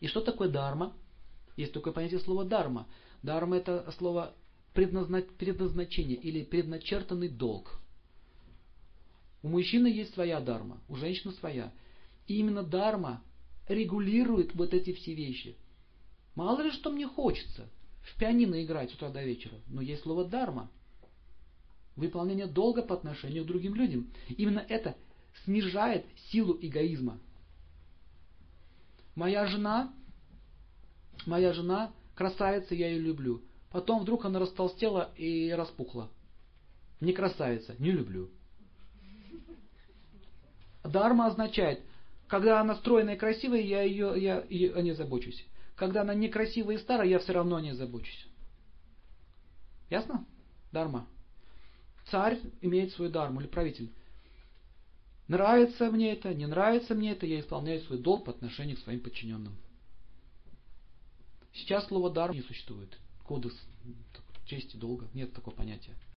И что такое дарма? Есть такое понятие слова дарма. Дарма это слово предназначение или предначертанный долг. У мужчины есть своя дарма, у женщины своя. И именно дарма регулирует вот эти все вещи. Мало ли что мне хочется в пианино играть с утра до вечера, но есть слово дарма. Выполнение долга по отношению к другим людям. Именно это снижает силу эгоизма. Моя жена, моя жена красавица, я ее люблю. Потом вдруг она растолстела и распухла. Не красавица, не люблю. Дарма означает, когда она стройная и красивая, я ее, я, я о ней забочусь. Когда она некрасивая и старая, я все равно о ней забочусь. Ясно? Дарма. Царь имеет свою дарму или правитель. Нравится мне это, не нравится мне это, я исполняю свой долг по отношению к своим подчиненным. Сейчас слово дар не существует. Кодекс чести, долга. Нет такого понятия.